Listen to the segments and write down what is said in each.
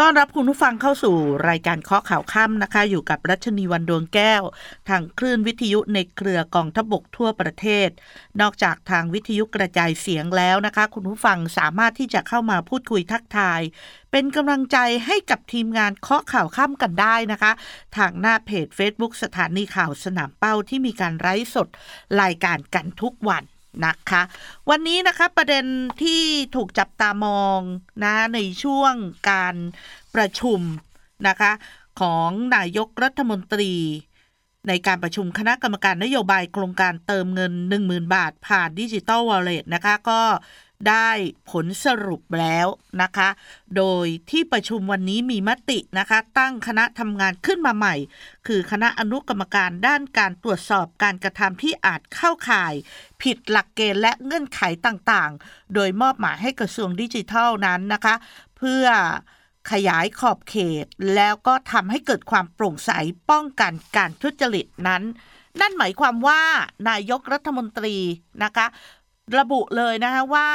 ต้อนรับคุณผู้ฟังเข้าสู่รายการเคาะข่าวค่ำนะคะ อยู่กับรัชนีวันดวงแก้ว ทางคลื่นวิทยุในเครือกองทบกทั่วประเทศ นอกจากทางวิทยุกระจายเสียงแล้วนะคะ คุณผู้ฟังสามารถที่จะเข้ามาพูดคุยทักทาย เป็นกำลังใจให้กับทีมงานเคาะข่าวค่ำกันได้นะคะ ทางหน้าเพจ Facebook สถานีข่าวสนามเป้าที่มีการไร้สดรายการกันทุกวัน นะคะ วันนี้นะคะประเด็นที่ถูกจับตามองนะในช่วงการประชุมนะคะของนายกรัฐมนตรี ในการประชุมคณะกรรมการนโยบายโครงการเติมเงิน 10,000 บาทผ่านดิจิตอลวอลเล็ตนะคะ ก็ ได้ผลสรุปแล้วนะคะ โดยที่ประชุมวันนี้มีมตินะคะ ตั้งคณะทำงานขึ้นมาใหม่ คือคณะอนุกรรมการด้านการตรวจสอบการกระทำที่อาจเข้าข่าย ผิดหลักเกณฑ์และเงื่อนไขต่างๆ โดยมอบหมายให้กระทรวงดิจิทัลนั้นนะคะ เพื่อขยายขอบเขต แล้วก็ทำให้เกิดความโปร่งใสป้องกันการทุจริตนั้นนั่นหมายความว่านายกรัฐมนตรีนะคะ ระบุเลยนะคะว่า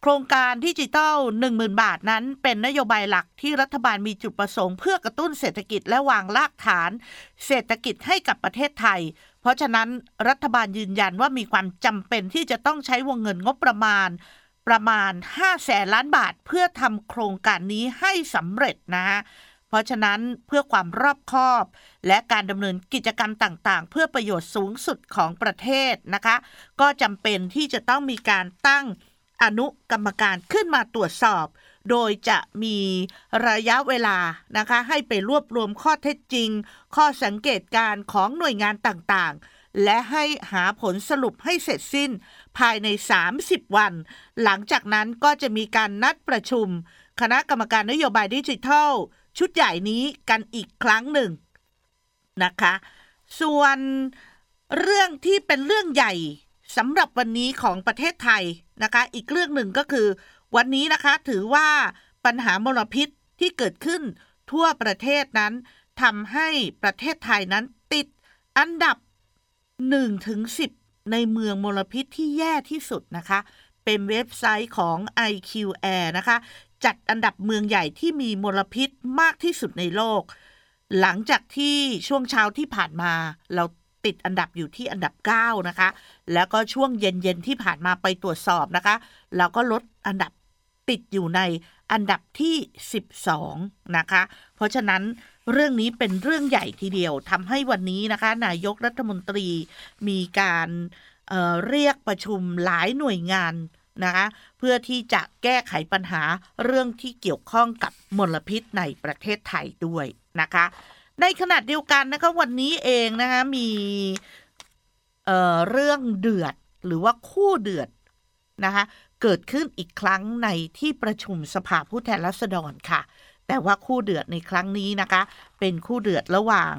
โครงการดิจิทัล10,000 บาทนั้น เป็นนโยบายหลักที่รัฐบาลมีจุดประสงค์ เพื่อกระตุ้นเศรษฐกิจและวางรากฐาน เศรษฐกิจให้กับประเทศไทย เพราะฉะนั้นรัฐบาลยืนยันว่ามีความจำเป็นที่จะต้องใช้วงเงินงบประมาณ ประมาณ5แสนล้านบาท เพื่อทำโครงการนี้ให้สำเร็จนะฮะ เพราะฉะนั้นเพื่อความรอบคอบ และการดำเนินกิจกรรมต่างๆ เพื่อประโยชน์สูงสุดของประเทศนะคะ ก็จำเป็นที่จะต้องมีการตั้งอนุกรรมการขึ้นมาตรวจสอบ โดยจะมีระยะเวลานะคะ ให้ไปรวบรวมข้อเท็จจริง ข้อสังเกตการของหน่วยงานต่างๆ และให้หาผลสรุปให้เสร็จสิ้น ภายใน 30 วัน หลังจากนั้นก็จะมีการนัดประชุม คณะกรรมการนโยบายดิจิทัล ชุดใหญ่นี้กันอีกครั้งหนึ่งนะคะ ส่วนเรื่องที่เป็นเรื่องใหญ่สำหรับวันนี้ของประเทศไทยนะคะ อีกเรื่องหนึ่งก็คือ วันนี้นะคะถือว่าปัญหามลพิษที่เกิดขึ้นทั่วประเทศนั้นทำให้ประเทศไทยนั้นติดอันดับ1ถึง10 ในเมืองมลพิษที่แย่ที่สุดนะคะ เป็นเว็บไซต์ของ IQ Air นะคะ จัดอันดับเมืองใหญ่ที่มีมลพิษมากที่สุดในโลก หลังจากที่ช่วงเช้าที่ผ่านมา เราติดอันดับอยู่ที่อันดับ 9 นะคะ แล้วก็ช่วงเย็นๆที่ผ่านมาไปตรวจสอบนะคะ เราก็ลดอันดับติดอยู่ในอันดับที่ 12 นะคะ เพราะฉะนั้นเรื่องนี้เป็นเรื่องใหญ่ทีเดียวทำให้วันนี้นะคะ นายกรัฐมนตรีมีการเเรียกประชุมหลายหน่วยงาน นะคะเพื่อที่จะแก้ไขปัญหาเรื่องที่เกี่ยวข้องกับมลพิษในประเทศไทยด้วยนะคะ ในขณะเดียวกันนะคะวันนี้เองนะคะมีเเรื่องเดือดหรือว่าคู่เดือดนะคะเกิดขึ้นอีกครั้งในที่ประชุมสภาผู้แทนราษฎรค่ะ แต่ว่าคู่เดือดในครั้งนี้นะคะ เป็นคู่เดือดระหว่าง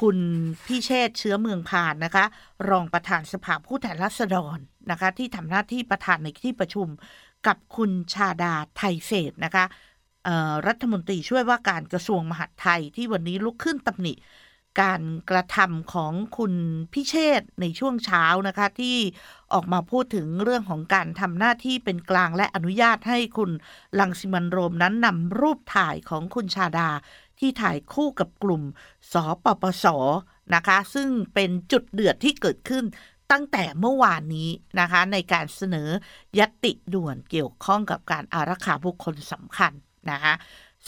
คุณพิเชษเชื้อเมืองพานนะคะ รองประธานสภาผู้แทนราษฎรนะคะ ที่ทำหน้าที่ประธานในที่ประชุม กับคุณชาดาไทยเศษนะคะรัฐมนตรีช่วยว่าการกระทรวงมหาดไทยที่วันนี้ลุกขึ้นตำหนิ การกระทำของคุณพิเชษในช่วงเช้านะคะ ที่ออกมาพูดถึงเรื่องของการทำหน้าที่เป็นกลางและอนุญาตให้คุณลังสิมันโรมนั้นนำรูปถ่ายของคุณชาดา ที่ถ่ายคู่กับกลุ่มสปปสนะคะ ซึ่งเป็นจุดเดือดที่เกิดขึ้นตั้งแต่เมื่อวานนี้นะคะ ในการเสนอ ยติด่วนเกี่ยวข้องกับการอารักขาบุคคลสำคัญนะคะ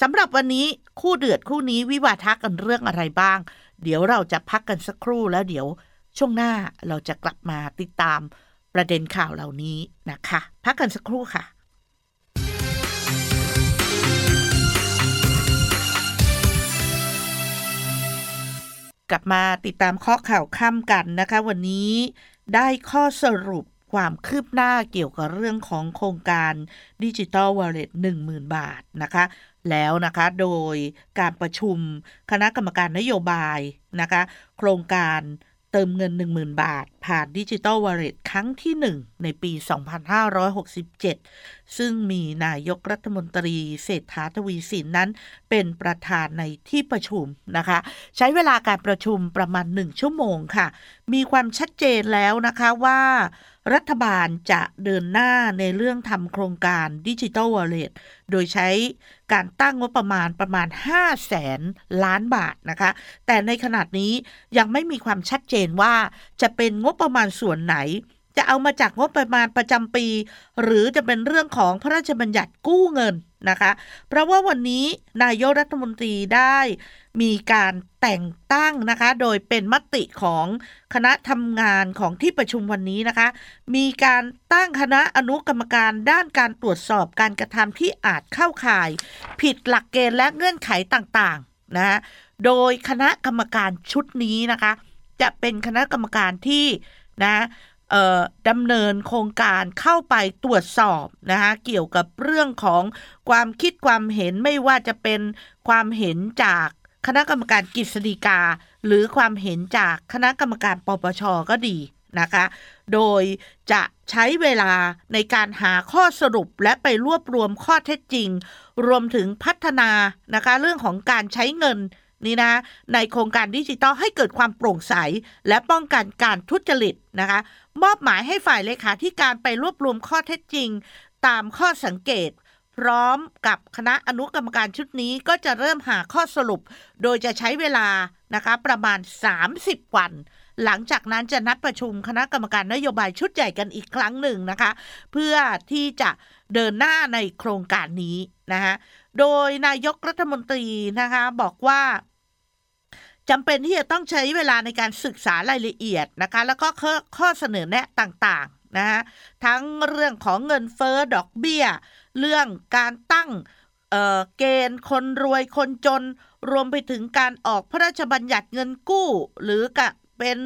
สำหรับวันนี้คู่เดือดคู่นี้วิวาทะกันเรื่องอะไรบ้าง เดี๋ยวเราจะพักกันสักครู่แล้วเดี๋ยวช่วงหน้าเราจะกลับมาติดตามประเด็นข่าวเหล่านี้นะคะ พักกันสักครู่ค่ะ กลับมาติดตามเคาะข่าวค่ำกันนะคะ วันนี้ได้ข้อสรุปความคืบหน้าเกี่ยวกับเรื่องของโครงการดิจิตอลวอลเล็ตหมื่นบาทนะคะ แล้วนะคะโดยการประชุมคณะกรรมการนโยบายนะคะ โครงการ เติมเงิน 10,000 บาท ผ่านดิจิตอลวอลเล็ตครั้งที่ 1 ในปี 2567 ซึ่งมีนายกรัฐมนตรีเศรษฐาทวีสินนั้น เป็นประธานในที่ประชุมนะคะ ใช้เวลาการประชุมประมาณ 1 ชั่วโมงค่ะ มีความชัดเจนแล้วนะคะว่า รัฐบาลจะเดินหน้าในเรื่องทำโครงการดิจิทัลวอลเล็ตโดยใช้การตั้งงบประมาณประมาณ5แสนล้านบาทนะคะ แต่ในขณะนี้ยังไม่มีความชัดเจนว่าจะเป็นงบประมาณส่วนไหน จะเอามาจากงบประมาณประจำปี หรือจะเป็นเรื่องของพระราชบัญญัติกู้เงินนะคะ เพราะว่าวันนี้นายกรัฐมนตรีได้มีการแต่งตั้งนะคะ โดยเป็นมติของคณะทำงานของที่ประชุมวันนี้นะคะ มีการตั้งคณะอนุกรรมการด้านการตรวจสอบการกระทำที่อาจเข้าข่าย ผิดหลักเกณฑ์และเงื่อนไขต่างๆนะโดยคณะกรรมการชุดนี้นะคะ จะเป็นคณะกรรมการที่นะ ดำเนินโครงการเข้าไปตรวจสอบนะคะเกี่ยวกับเรื่องของความคิดความเห็นไม่ว่าจะเป็นความเห็นจากคณะกรรมการกฤษฎีกา หรือความเห็นจากคณะกรรมการปปชก็ดีนะคะ โดยจะใช้เวลาในการหาข้อสรุปและไปรวบรวมข้อเท็จจริง รวมถึงพัฒนานะคะเรื่องของการใช้เงิน นี่นะในโครงการดิจิตอลให้เกิดความโปร่งใส และป้องกันการทุจริตนะคะ มอบหมายให้ฝ่ายเลขาธิการไปรวบรวมข้อเท็จจริง ตามข้อสังเกต พร้อมกับคณะอนุกรรมการชุดนี้ก็จะเริ่มหาข้อสรุป โดยจะใช้เวลานะคะประมาณ 30 วัน หลังจากนั้นจะนัดประชุมคณะกรรมการนโยบายชุดใหญ่กันอีกครั้งหนึ่งนะคะ เพื่อที่จะเดินหน้าในโครงการนี้นะคะ โดยนายกรัฐมนตรีนะคะ บอกว่าจำเป็นที่จะต้องใช้เวลาในการศึกษารายละเอียดนะคะ แล้วก็ข้อเสนอแนะต่างๆนะฮะทั้งเรื่องของเงินเฟ้อดอกเบี้ย เรื่องการตั้งเเกณฑ์คนรวยคนจน รวมไปถึงการออกพระราชบัญญัติเงินกู้ หรือกะเป็น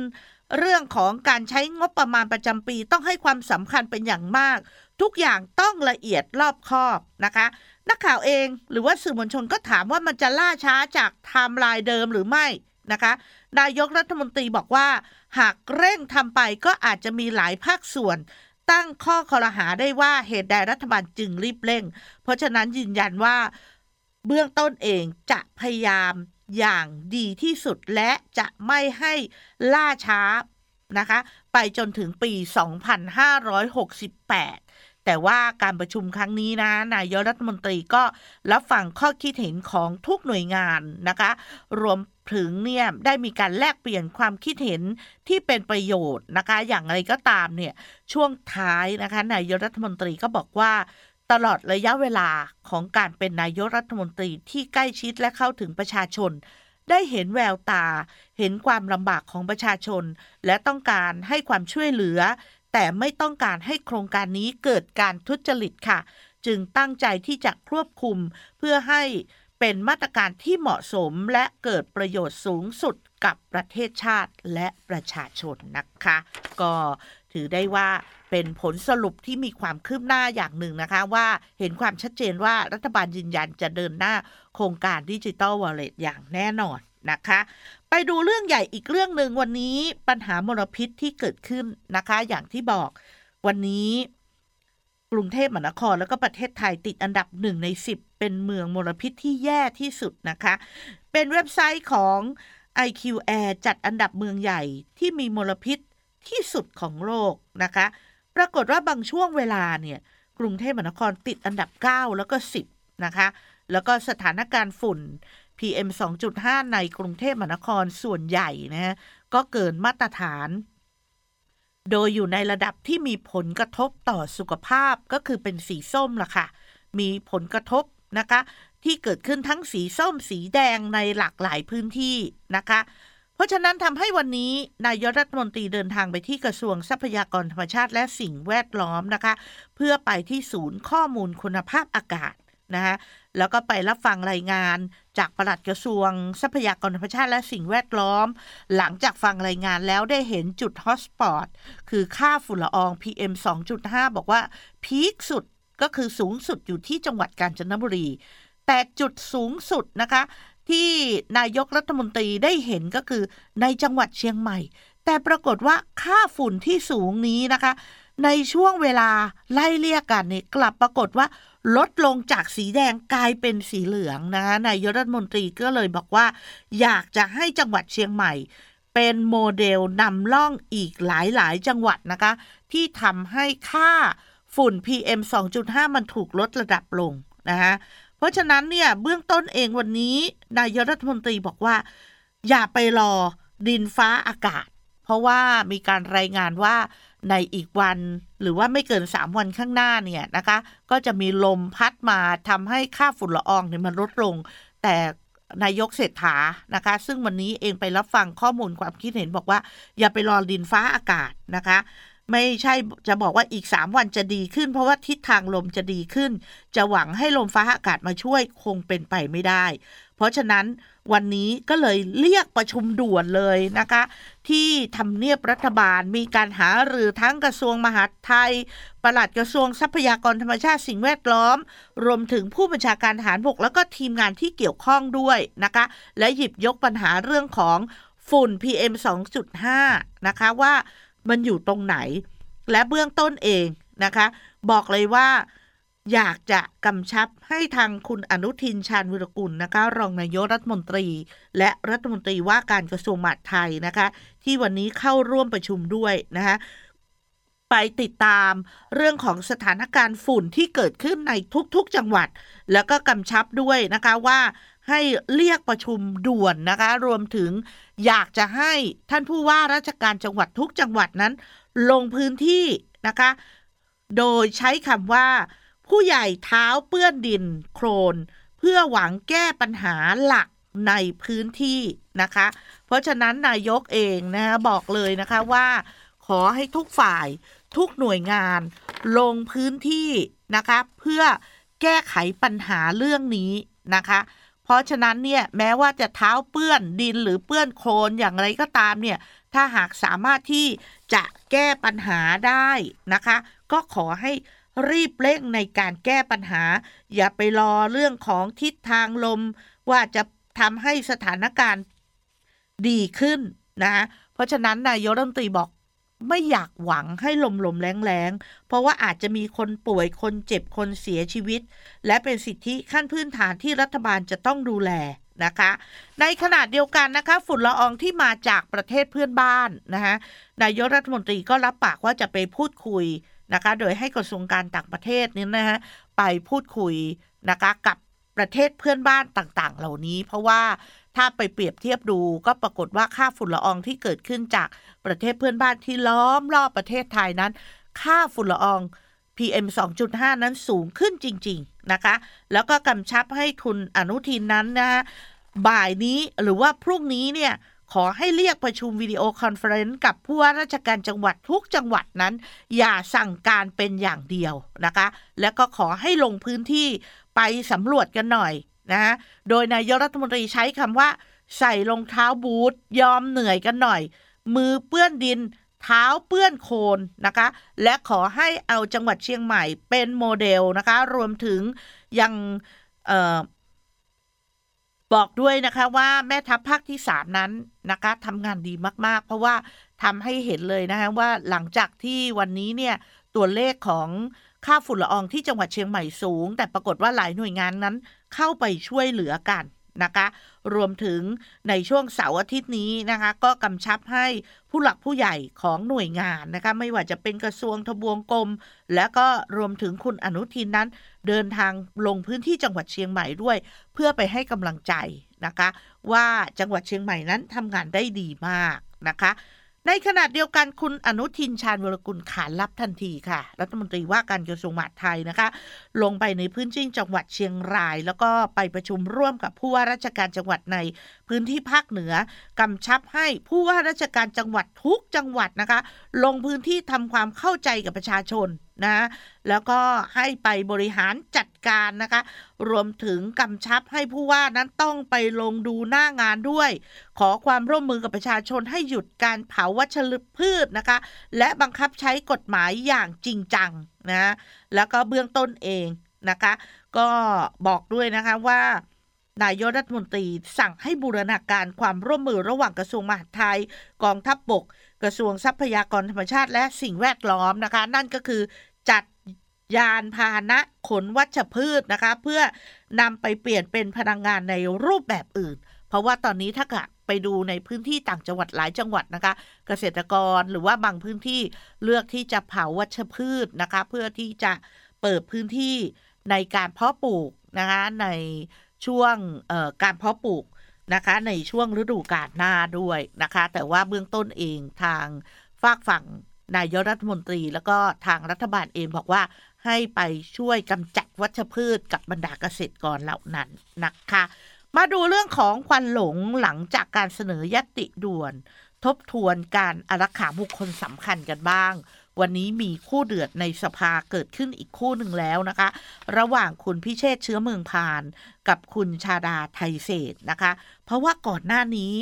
เรื่องของการใช้งบประมาณประจำปีต้องให้ความสำคัญเป็นอย่างมาก ทุกอย่างต้องละเอียดรอบคอบนะคะ นักข่าวเองหรือว่าสื่อมวลชนก็ถามว่ามันจะล่าช้าจากไทม์ไลน์เดิมหรือไม่นะคะ นายกรัฐมนตรีบอกว่า หากเร่งทำไปก็อาจจะมีหลายภาคส่วน ตั้งข้อคอรหาได้ว่าเหตุใดรัฐบาลจึงรีบเร่ง เพราะฉะนั้นยืนยันว่า เบื้องต้นเองจะพยายามอย่างดีที่สุดและจะไม่ให้ล่าช้านะคะ ไปจนถึงปี 2568 แต่ว่าการประชุมครั้งนี้นะนายกรัฐมนตรีก็รับฟังข้อคิดเห็นของทุกหน่วยงานนะคะ รวมถึงเนี่ยได้มีการแลกเปลี่ยนความคิดเห็นที่เป็นประโยชน์นะคะ อย่างไรก็ตามเนี่ยช่วงท้ายนะคะนายกรัฐมนตรีก็บอกว่าตลอดระยะเวลาของการเป็นนายกรัฐมนตรีที่ใกล้ชิดและเข้าถึงประชาชน ได้เห็นแววตา เห็นความลำบากของประชาชน และต้องการให้ความช่วยเหลือ แต่ไม่ต้องการให้โครงการนี้เกิดการทุจริตค่ะ จึงตั้งใจที่จะควบคุมเพื่อให้เป็นมาตรการที่เหมาะสมและเกิดประโยชน์สูงสุดกับประเทศชาติและประชาชนนะคะ ก็ถือได้ว่าเป็นผลสรุปที่มีความคืบหน้าอย่างหนึ่งนะคะ ว่าเห็นความชัดเจนว่ารัฐบาลยืนยันจะเดินหน้าโครงการดิจิตอลวอลเล็ตอย่างแน่นอน นะคะ ไปดูเรื่องใหญ่อีกเรื่องหนึ่งวันนี้ปัญหามลพิษที่เกิดขึ้นนะคะ อย่างที่บอกวันนี้กรุงเทพมหานครแล้วก็ประเทศไทยติดอันดับหนึ่งในสิบเป็นเมืองมลพิษที่แย่ที่สุดนะคะ เป็นเว็บไซต์ของ IQ Air จัดอันดับเมืองใหญ่ที่มีมลพิษที่สุดของโลกนะคะ ปรากฏว่าบางช่วงเวลาเนี่ยกรุงเทพมหานครติดอันดับ 9 แล้วก็ 10 นะคะ แล้วก็สถานการณ์ฝุ่น PM 2.5 ในกรุงเทพมหานครส่วนใหญ่นะก็เกินมาตรฐาน โดยอยู่ในระดับที่มีผลกระทบต่อสุขภาพก็คือเป็นสีส้มล่ะค่ะ มีผลกระทบนะคะ ที่เกิดขึ้นทั้งสีส้มสีแดงในหลากหลายพื้นที่นะคะ เพราะฉะนั้นทำให้วันนี้นายรัฐมนตรีเดินทางไปที่กระทรวงทรัพยากรธรรมชาติและสิ่งแวดล้อมนะคะ เพื่อไปที่ศูนย์ข้อมูลคุณภาพอากาศ นะคะแล้วก็ไปรับฟังรายงานจากปลัดกระทรวง ทรัพยากรธรรมชาติและสิ่งแวดล้อม หลังจากฟังรายงานแล้วได้เห็นจุดฮอสปอตคือค่าฝุ่นละออง PM 2.5 บอกว่า พีคสุดก็คือสูงสุดอยู่ที่จังหวัดกาญจนบุรี แต่จุดสูงสุดนะคะ ที่นายกรัฐมนตรีได้เห็นก็คือในจังหวัดเชียงใหม่ แต่ปรากฏว่าค่าฝุ่นที่สูงนี้นะคะ ในช่วงเวลาไล่เลี่ยกันนี่กลับปรากฏว่า ลดลงจากสีแดงกลายเป็นสีเหลืองนะคะนายกรัฐมนตรีก็เลยบอกว่า อยากจะให้จังหวัดเชียงใหม่ เป็นโมเดลนำล่องอีกหลาย ๆ จังหวัดนะคะ ที่ทำให้ค่าฝุ่น PM 2.5 มันถูกลดระดับลงนะคะเพราะฉะนั้นเนี่ยเบื้องต้นเองวันนี้ นายกรัฐมนตรีบอกว่า อย่าไปรอดินฟ้าอากาศ เพราะว่ามีการรายงานว่า ในอีกวัน หรือว่าไม่เกิน 3 วันข้างหน้าเนี่ยนะคะ ก็จะมีลมพัดมาทำให้ค่าฝุ่นละอองเนี่ยมันลดลง แต่นายกเศรษฐานะคะ ซึ่งวันนี้เองไปรับฟังข้อมูลความคิดเห็นบอกว่า อย่าไปรอดินฟ้าอากาศนะคะ ไม่ใช่จะบอกว่าอีก 3 วันจะดีขึ้น เพราะว่าทิศทางลมจะดีขึ้น จะหวังให้ลมฟ้าอากาศมาช่วยคงเป็นไปไม่ได้ เพราะฉะนั้นวันนี้ก็เลยเรียกประชุมด่วนเลยนะคะ ที่ทำเนียบรัฐบาลมีการหารือทั้งกระทรวงมหาดไทยปลัดกระทรวงทรัพยากรธรรมชาติสิ่งแวดล้อม รวมถึงผู้บัญชาการทหารบกแล้วก็ทีมงานที่เกี่ยวข้องด้วยนะคะ และหยิบยกปัญหาเรื่องของฝุ่น PM 2.5 นะคะว่ามันอยู่ตรงไหน และเบื้องต้นเองนะคะ บอกเลยว่า อยากจะกำชับให้ทางคุณอนุทินชาญวิรกุลนะคะรองนายกรัฐมนตรี และรัฐมนตรีว่าการกระทรวงมหาดไทยนะคะ ที่วันนี้เข้าร่วมประชุมด้วยนะคะไปติดตามเรื่องของสถานการณ์ฝุ่นที่เกิดขึ้นในทุกๆจังหวัด แล้วก็กำชับด้วยนะคะว่าให้เรียกประชุมด่วนนะคะ รวมถึงอยากจะให้ท่านผู้ว่าราชการจังหวัดทุกจังหวัดนั้น ลงพื้นที่นะคะ โดยใช้คำว่า ผู้ใหญ่เท้าเปื้อนดินโครนเพื่อหวังแก้ปัญหาหลักในพื้นที่นะคะ เพราะฉะนั้นนายกเองนะคะบอกเลยนะคะว่า ขอให้ทุกฝ่ายทุกหน่วยงานลงพื้นที่นะคะ เพื่อแก้ไขปัญหาเรื่องนี้นะคะ เพราะฉะนั้นเนี่ยแม้ว่าจะเท้าเปื้อนดินหรือเปื้อนโคลนอย่างไรก็ตามเนี่ยถ้าหากสามารถที่จะแก้ปัญหาได้นะคะ ก็ขอให้ รีบเร่งในการแก้ปัญหา อย่าไปรอเรื่องของทิศทางลม ว่าจะทำให้สถานการณ์ดีขึ้นนะเพราะฉะนั้นนายกรัฐมนตรีบอกไม่อยากหวังให้ลมลมแรงแรงเพราะว่าอาจจะมีคนป่วยคนเจ็บคนเสียชีวิต และเป็นสิทธิขั้นพื้นฐานที่รัฐบาลจะต้องดูแลนะคะ ในขณะเดียวกันนะคะ ฝุ่นละอองที่มาจากประเทศเพื่อนบ้านนะคะนายกรัฐมนตรีก็รับปากว่าจะไปพูดคุย นะคะ โดยให้กระทรวงการต่างประเทศนี้นะฮะไปพูดคุยนะคะกับประเทศเพื่อนบ้านต่างๆ เหล่านี้ เพราะว่าถ้าไปเปรียบเทียบดูก็ปรากฏว่าค่าฝุ่นละอองที่เกิดขึ้นจากประเทศเพื่อนบ้านที่ล้อมรอบประเทศไทยนั้น ค่าฝุ่นละออง PM 2.5 นั้นสูงขึ้นจริง ๆ นะคะ แล้วก็กำชับให้คุณอนุทินนั้นนะบ่ายนี้หรือว่าพรุ่งนี้เนี่ย ขอให้เรียกประชุม video conference กับผู้ว่าราชการจังหวัดทุกจังหวัดนั้น อย่าสั่งการเป็นอย่างเดียวนะคะ และก็ขอให้ลงพื้นที่ไปสำรวจกันหน่อยนะคะโดยนายกรัฐมนตรีใช้คำว่า ใส่รองเท้าบูทยอมเหนื่อยกันหน่อย มือเปื้อนดินเท้าเปื้อนโคลนนะคะ และขอให้เอาจังหวัดเชียงใหม่เป็นโมเดลนะคะ รวมถึงยัง บอกด้วยนะคะว่าแม่ทัพภาคที่สามนั้นนะคะทำงานดีมาก ๆ เพราะว่าทำให้เห็นเลยนะคะว่าหลังจากที่วันนี้เนี่ยตัวเลขของค่าฝุ่นละอองที่จังหวัดเชียงใหม่สูง แต่ปรากฏว่าหลายหน่วยงานนั้นเข้าไปช่วยเหลือกัน นะคะ รวมถึงในช่วงเสาร์อาทิตย์นี้นะคะ ก็กำชับให้ผู้หลักผู้ใหญ่ของหน่วยงานนะคะ ไม่ว่าจะเป็นกระทรวงทบวงกรม และก็รวมถึงคุณอนุทินนั้น เดินทางลงพื้นที่จังหวัดเชียงใหม่ด้วย เพื่อไปให้กำลังใจนะคะ ว่าจังหวัดเชียงใหม่นั้นทำงานได้ดีมากนะคะ ในขณะเดียวกันคุณอนุทินชาญวรกุลขานรับทันทีค่ะ รัฐมนตรีว่าการกระทรวงมหาดไทยนะคะ ลงไปในพื้นที่จังหวัดเชียงราย แล้วก็ไปประชุมร่วมกับผู้ว่าราชการจังหวัดในพื้นที่ภาคเหนือกำชับให้ผู้ว่าราชการจังหวัดทุกจังหวัดนะคะ ลงพื้นที่ทำความเข้าใจกับประชาชน นะแล้วก็ให้ไปบริหารจัดการนะคะ รวมถึงกำชับให้ผู้ว่านั้นต้องไปลงดูหน้างานด้วย ขอความร่วมมือกับประชาชนให้หยุดการเผาวัชพืชนะคะ และบังคับใช้กฎหมายอย่างจริงจังนะแล้วก็เบื้องต้นเองนะคะ ก็บอกด้วยนะคะว่านายกรัฐมนตรีสั่งให้บูรณาการความร่วมมือระหว่างกระทรวงมหาดไทย กองทัพบบก กระทรวงทรัพยากรธรรมชาติและสิ่งแวดล้อมนะคะ นั่นก็คือ จัดยานพาหนะขนวัชพืชนะคะ เพื่อนำไปเปลี่ยนเป็นพลังงานในรูปแบบอื่น เพราะว่าตอนนี้ถ้าเกิดไปดูในพื้นที่ต่างจังหวัดหลายจังหวัดนะคะ เกษตรกรหรือว่าบางพื้นที่เลือกที่จะเผาวัชพืชนะคะ เพื่อที่จะเปิดพื้นที่ในการเพาะปลูกนะคะในช่วงการเพาะปลูกนะคะ ในช่วงฤดูกาลหน้าด้วยนะคะ แต่ว่าเบื้องต้นเองทางฝากฝั่ง นายกรัฐมนตรีแล้วก็ทางรัฐบาลเองบอกว่าให้ไปช่วยกำจัดวัชพืชกับบรรดาเกษตรกรเหล่านั้นนะคะ มาดูเรื่องของควันหลงหลังจากการเสนอยติด่วน ทบทวนการอารักขาบุคคลสำคัญกันบ้าง วันนี้มีคู่เดือดในสภาเกิดขึ้นอีกคู่หนึ่งแล้วนะคะ ระหว่างคุณพิเชษเชื้อเมืองพาน กับคุณชาดาไทยเศษนะคะ เพราะว่าก่อนหน้านี้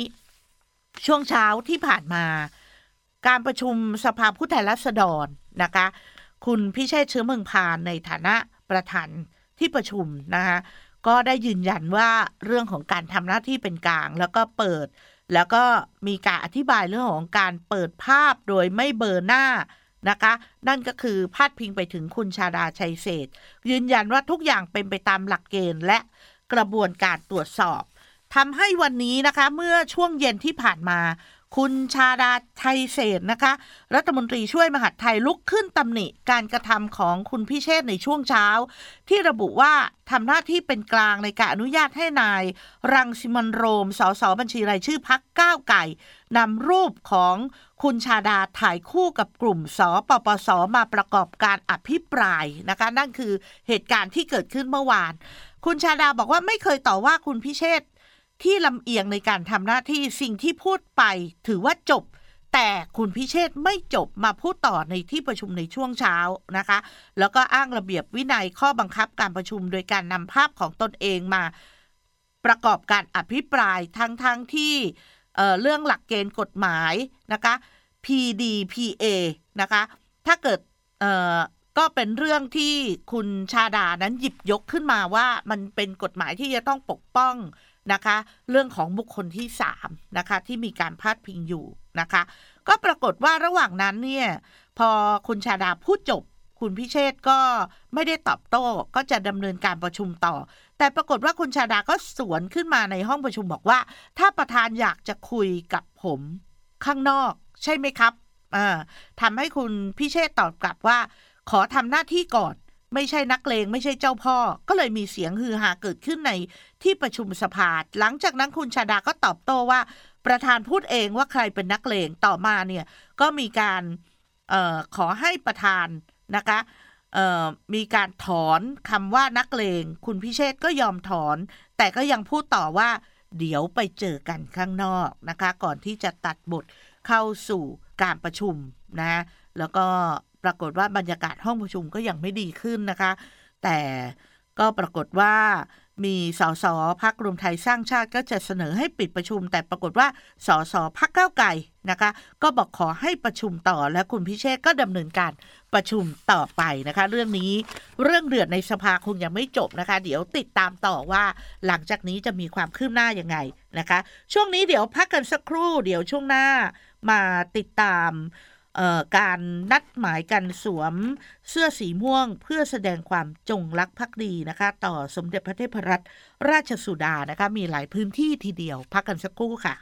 ช่วงเช้าที่ผ่านมา การประชุมสภาผู้แทนราษฎรนะคะ คุณพิเชษเชื้อเมืองพานในฐานะประธานที่ประชุมนะคะก็ได้ยืนยันว่าเรื่องของการทำหน้าที่เป็นกลาง แล้วก็เปิด แล้วก็มีการอธิบายเรื่องของการเปิดภาพโดยไม่เบอร์หน้านะคะ นั่นก็คือพาดพิงไปถึงคุณชาดาชัยเศษ ยืนยันว่าทุกอย่างเป็นไปตามหลักเกณฑ์และกระบวนการตรวจสอบทำให้วันนี้นะคะ เมื่อช่วงเย็นที่ผ่านมา คุณชาดาไทยเศษนะคะ รัฐมนตรีช่วยมหาดไทยลุกขึ้นตำหนิการกระทำของคุณพิเชษในช่วงเช้า ที่ระบุว่าทำหน้าที่เป็นกลางในการอนุญาตให้นาย รังสิมันโรมสสบัญชีรายชื่อพักก้าวไก่นำรูปของคุณชาดาถ่ายคู่กับกลุ่มสปปสมาประกอบการอภิปรายนะคะ นั่นคือเหตุการณ์ที่เกิดขึ้นเมื่อวาน คุณชาดาบอกว่าไม่เคยต่อว่าคุณพิเชษ ที่ลำเอียงในการทำหน้าที่สิ่งที่พูดไปถือว่าจบ แต่คุณพิเชษไม่จบมาพูดต่อในที่ประชุมในช่วงเช้านะคะ แล้วก็อ้างระเบียบวินัยข้อบังคับการประชุม โดยการนำภาพของตนเองมา ประกอบการอภิปรายทั้งๆทที่เเรื่องหลักเกณฑ์กฎหมายนะคะ PDPA นะคะ ถ้าเกิดก็เป็นเรื่องที่คุณชาดานั้นหยิบยกขึ้นมาว่ามันเป็นกฎหมายที่จะต้องปกป้อง นะคะ เรื่องของบุคคลที่3นะคะที่มีการพาดพิงอยู่นะคะ ก็ปรากฏว่าระหว่างนั้นเนี่ยพอคุณชาดาพูดจบ คุณพิเชษก็ไม่ได้ตอบโต้ก็จะดำเนินการประชุมต่อ แต่ปรากฏว่าคุณชาดาก็สวนขึ้นมาในห้องประชุมบอกว่า ถ้าประธานอยากจะคุยกับผมข้างนอก ใช่ไหมครับทำให้คุณพิเชษตอบกลับว่า ขอทำหน้าที่ก่อน ไม่ใช่นักเลงไม่ใช่เจ้าพ่อ ก็เลยมีเสียงฮือฮาเกิดขึ้นในที่ประชุมสภา หลังจากนั้นคุณชาดาก็ตอบโต้ว่า ประธานพูดเองว่าใครเป็นนักเลงต่อมาเนี่ยก็มีการออขอให้ประธานนะคะมีการถอนคำว่านักเลง คุณพิเชษก็ยอมถอน แต่ก็ยังพูดต่อว่า เดี๋ยวไปเจอกันข้างนอกนะคะ ก่อนที่จะตัดบทเข้าสู่การประชุมนะ แล้วก็ ปรากฏว่าบรรยากาศห้องประชุมก็ยังไม่ดีขึ้นนะคะ แต่ก็ปรากฏว่ามีสสพักรวมไทยสร้างชาติก็จะเสนอให้ปิดประชุม แต่ปรากฏว่าสสพักเก้าไก่นะคะ ก็บอกขอให้ประชุมต่อและคุณพิเชษก็ดำเนินการประชุมต่อไปนะคะ เรื่องนี้เรื่องเดือดในสภาคงยังไม่จบนะคะ เดี๋ยวติดตามต่อว่าหลังจากนี้จะมีความคืบหน้ายังไงนะคะ ช่วงนี้เดี๋ยวพักกันสักครู่ เดี๋ยวช่วงหน้ามาติดตาม การนัดหมายกันสวมเสื้อสีม่วงเพื่อแสดงความจงรักภักดีนะคะ ต่อสมเด็จพระเทพรัตนราชสุดานะคะ มีหลายพื้นที่ทีเดียว พักกันสักครู่ค่ะ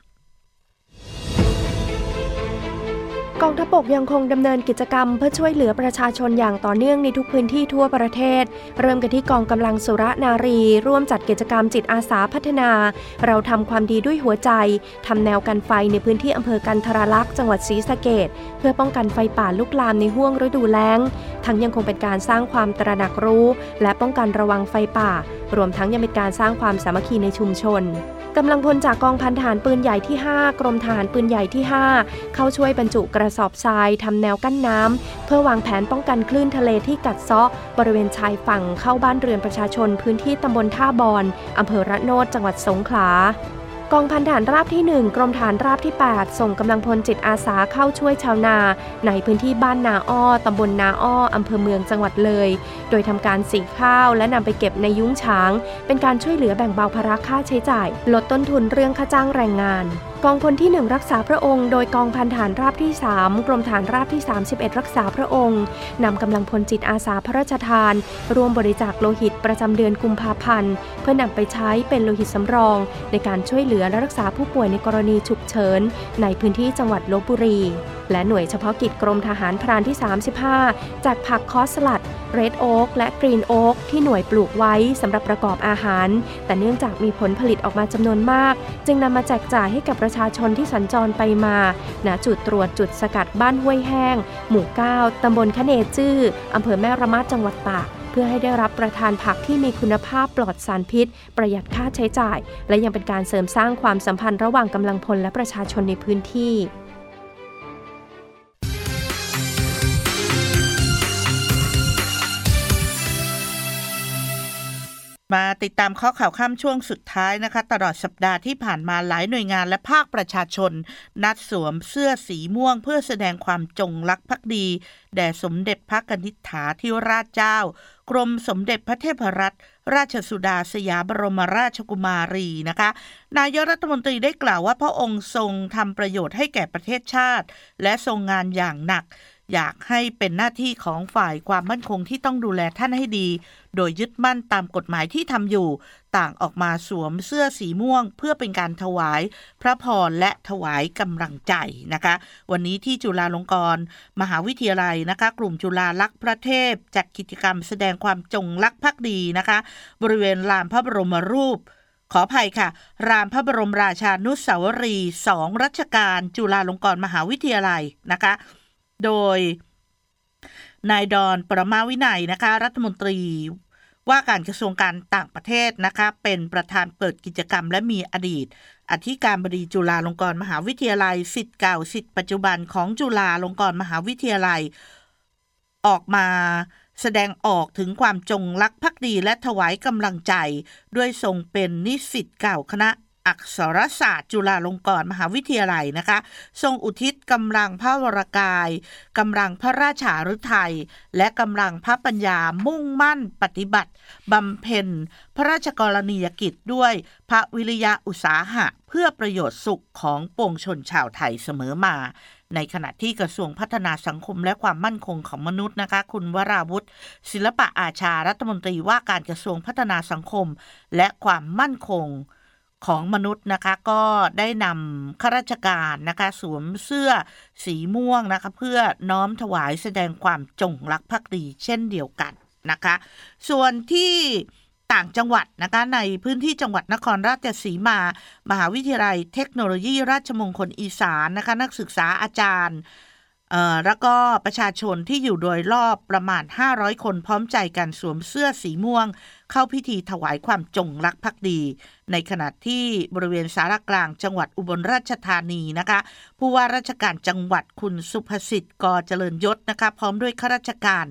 กองทัพบกยังคงดำเนินกิจกรรมเพื่อช่วยเหลือประชาชนอย่างต่อเนื่องในทุกพื้นที่ทั่วประเทศ เริ่มกันที่กองกำลังสุรนารี ร่วมจัดกิจกรรมจิตอาสาพัฒนา เราทำความดีด้วยหัวใจทำแนวกันไฟในพื้นที่อำเภอกันทราลักษ์จังหวัดศรีสะเกดเพื่อป้องกันไฟป่าลุกลามในห้วงฤดูแล้ง ทั้งยังคงเป็นการสร้างความตระหนักรู้ และป้องกันระวังไฟป่า รวมทั้งยังเป็นการสร้างความสามัคคีในชุมชน กำลังพลจากกองพันฐานปืนใหญ่ที่ 5 กรมทหารปืนใหญ่ที่ 5 เข้าช่วยบรรจุกระสอบทรายทำแนวกั้นน้ำ เพื่อวางแผนป้องกันคลื่นทะเลที่กัดเซาะ บริเวณชายฝั่งเข้าบ้านเรือนประชาชนพื้นที่ตำบลท่าบอนอำเภอระโนดจังหวัดสงขลา กองพันฐานราบที่ 1 กรมฐานราบที่ 8 ส่งกำลังพลจิตอาสาเข้าช่วยชาวนา ในพื้นที่บ้านนาอ้อตำบลนาอ้ออำเภอเมืองจังหวัดเลย โดยทำการสีข้าวและนำไปเก็บในยุ้งช้าง เป็นการช่วยเหลือแบ่งเบาภาระค่าใช้จ่าย ลดต้นทุนเรื่องค่าจ้างแรงงาน กองพลที่ 1 รักษาพระองค์ โดยกองพันฐานราบที่ 3 กรมฐานราบที่ 31 รักษาพระองค์นำกำลังพลจิตอาสาพระราชทาน ร่วมบริจาคโลหิตประจำเดือนกุมภาพันธ์ เพื่อนำไปใช้เป็นโลหิตสำรอง ในการช่วยเหลือและรักษาผู้ป่วยในกรณีฉุกเฉิน ในพื้นที่จังหวัดลบบุรี และหน่วยเฉพาะกิจกรมทหารพรานที่ 35 จากผักคอสลัด เรดโอ๊กและกรีนโอ๊กที่หน่วยปลูกไว้สำหรับประกอบอาหาร แต่เนื่องจากมีผลผลิตออกมาจำนวนมาก จึงนำมาแจกจ่ายให้กับประชาชนที่สัญจรไปมาณจุดตรวจจุดสกัดบ้านห้วยแห้ง หมู่ 9 ตำบลคเนจื้ออำเภอแม่ระมาดจังหวัดตากเพื่อให้ได้รับประทานผักที่มีคุณภาพปลอดสารพิษ ประหยัดค่าใช้จ่าย และยังเป็นการเสริมสร้างความสัมพันธ์ระหว่างกำลังพลและประชาชนในพื้นที่ มาติดตามข้อข่าวข้ามช่วงสุดท้ายนะคะ ตลอดสัปดาห์ที่ผ่านมาหลายหน่วยงานและภาคประชาชน นัดสวมเสื้อสีม่วงเพื่อแสดงความจงรักภักดี แด่สมเด็จพระกนิษฐาธิราชเจ้า กรมสมเด็จพระเทพรัตนราชสุดาสยามบรมราชกุมารีนะคะ นายกรัฐมนตรีได้กล่าวว่าพระองค์ทรงทำประโยชน์ให้แก่ประเทศชาติ และทรงงานอย่างหนัก อยากให้เป็นหน้าที่ของฝ่ายความมั่นคงที่ต้องดูแลท่านให้ดี โดยยึดมั่นตามกฎหมายที่ทำอยู่ ต่างออกมาสวมเสื้อสีม่วง เพื่อเป็นการถวายพระพรและถวายกำลังใจนะคะ วันนี้ที่จุฬาลงกรณ์มหาวิทยาลัยนะคะ กลุ่มจุฬาลักษณ์พระเทพ จัดกิจกรรมแสดงความจงรักภักดีนะคะ บริเวณลานพระบรมรูปขออภัยค่ะ รามพระบรมราชานุสาวรีย์สองรัชกาลจุฬาลงกรณ์มหาวิทยาลัยนะคะ โดยนายดอนประมาวินัยนะคะ รัฐมนตรีว่าการกระทรวงการต่างประเทศนะคะ เป็นประธานเปิดกิจกรรม และมีอดีต อธิการบดีจุฬาลงกรณ์มหาวิทยาลัยสิทธิ์เก่าสิทธิ์ปัจจุบันของจุฬาลงกรณ์มหาวิทยาลัย ออกมาแสดงออกถึงความจงรักภักดีและถวายกำลังใจ ด้วยทรงเป็นนิสิตเก่าคณะ อักษรศาสตร์ จุฬาลงกรณ์มหาวิทยาลัยนะคะ ทรงอุทิศกำลังพระวรกายกำลังพระราชาฤทัยและกำลังพระปัญญามุ่งมั่นปฏิบัติบำเพ็ญพระราชกรณียกิจด้วยพระวิริยะอุตสาหะ เพื่อประโยชน์สุขของปวงชนชาวไทยเสมอมาในขณะที่กระทรวงพัฒนาสังคมและความมั่นคงของมนุษย์นะคะ คุณวราวุฒิศิลปะอาชารัฐมนตรีว่าการกระทรวงพัฒนาสังคม และความมั่นคง ของมนุษย์นะคะก็ได้นำข้าราชการนะคะสวมเสื้อสีม่วงนะคะเพื่อน้อมถวายแสดงความจงรักภักดีเช่นเดียวกันนะคะ ส่วนที่ต่างจังหวัดนะคะในพื้นที่จังหวัดนครราชสีมา มหาวิทยาลัยเทคโนโลยีราชมงคลอีสานนะคะนักศึกษาอาจารย์ แล้วก็ประชาชนที่อยู่โดยรอบประมาณ 500 คนพร้อมใจกันสวมเสื้อสีม่วง เข้าพิธีถวายความจงรักภักดี ในขณะที่บริเวณสารกลางจังหวัดอุบลราชธานีนะคะ ผู้ว่าราชการจังหวัดคุณสุภสิทธิ์กอเจริญยศนะคะพร้อมด้วยข้าราชการ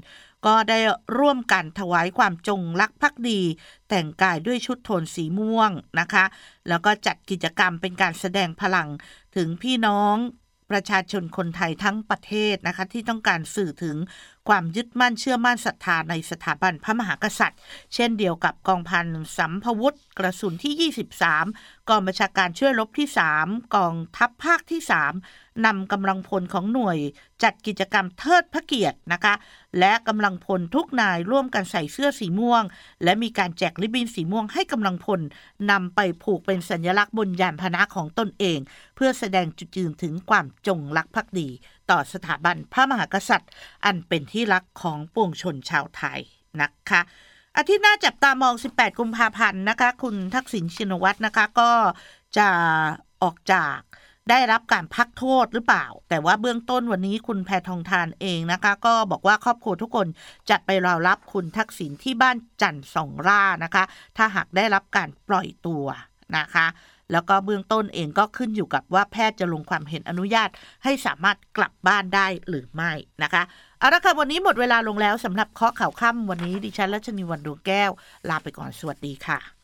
ก็ได้ร่วมกันถวายความจงรักภักดี แต่งกายด้วยชุดโทนสีม่วงนะคะ แล้วก็จัดกิจกรรมเป็นการแสดงพลังถึงพี่น้อง ประชาชนคนไทยทั้งประเทศนะคะ ที่ต้องการสื่อถึงความยึดมั่นเชื่อมั่นศรัทธาในสถาบันพระมหากษัตริย์ เช่นเดียวกับกองพันสัมพวุธกระสุนที่ 23 กองบัญชาการช่วยรบที่ 3 กองทัพภาคที่ 3 นำกำลังพลของหน่วย จัดกิจกรรมเทิดพระเกียรตินะคะ และกำลังพลทุกนายร่วมกันใส่เสื้อสีม่วง และมีการแจกริบบิ้นสีม่วงให้กำลังพลนำไปผูกเป็นสัญลักษณ์บนยานพาหนะของตนเอง เพื่อแสดงจุดยืนถึงความจงรักภักดี ต่อสถาบันพระมหากษัตริย์ อันเป็นที่รักของปวงชนชาวไทยนะคะอาทิตย์หน้าจับตามอง 18 กุมภาพันธ์นะคะ คุณทักษิณชินวัตรนะคะก็จะออกจาก ได้รับการพักโทษหรือเปล่า แต่ว่าเบื้องต้นวันนี้คุณแพทองทานเองนะคะ ก็บอกว่าครอบครัวทุกคนจะไปรอรับคุณทักษิณที่บ้านจันทร์สองร่านะคะ ถ้าหากได้รับการปล่อยตัวนะคะแล้วก็เบื้องต้นเองก็ขึ้นอยู่กับว่าแพทย์จะลงความเห็นอนุญาต ให้สามารถกลับบ้านได้หรือไม่นะคะเอาละค่ะวันนี้หมดเวลาลงแล้วสำหรับข้อข่าวค่ำวันนี้ดิฉันรัชนีวันดวงแก้ว ลาไปก่อนสวัสดีค่ะ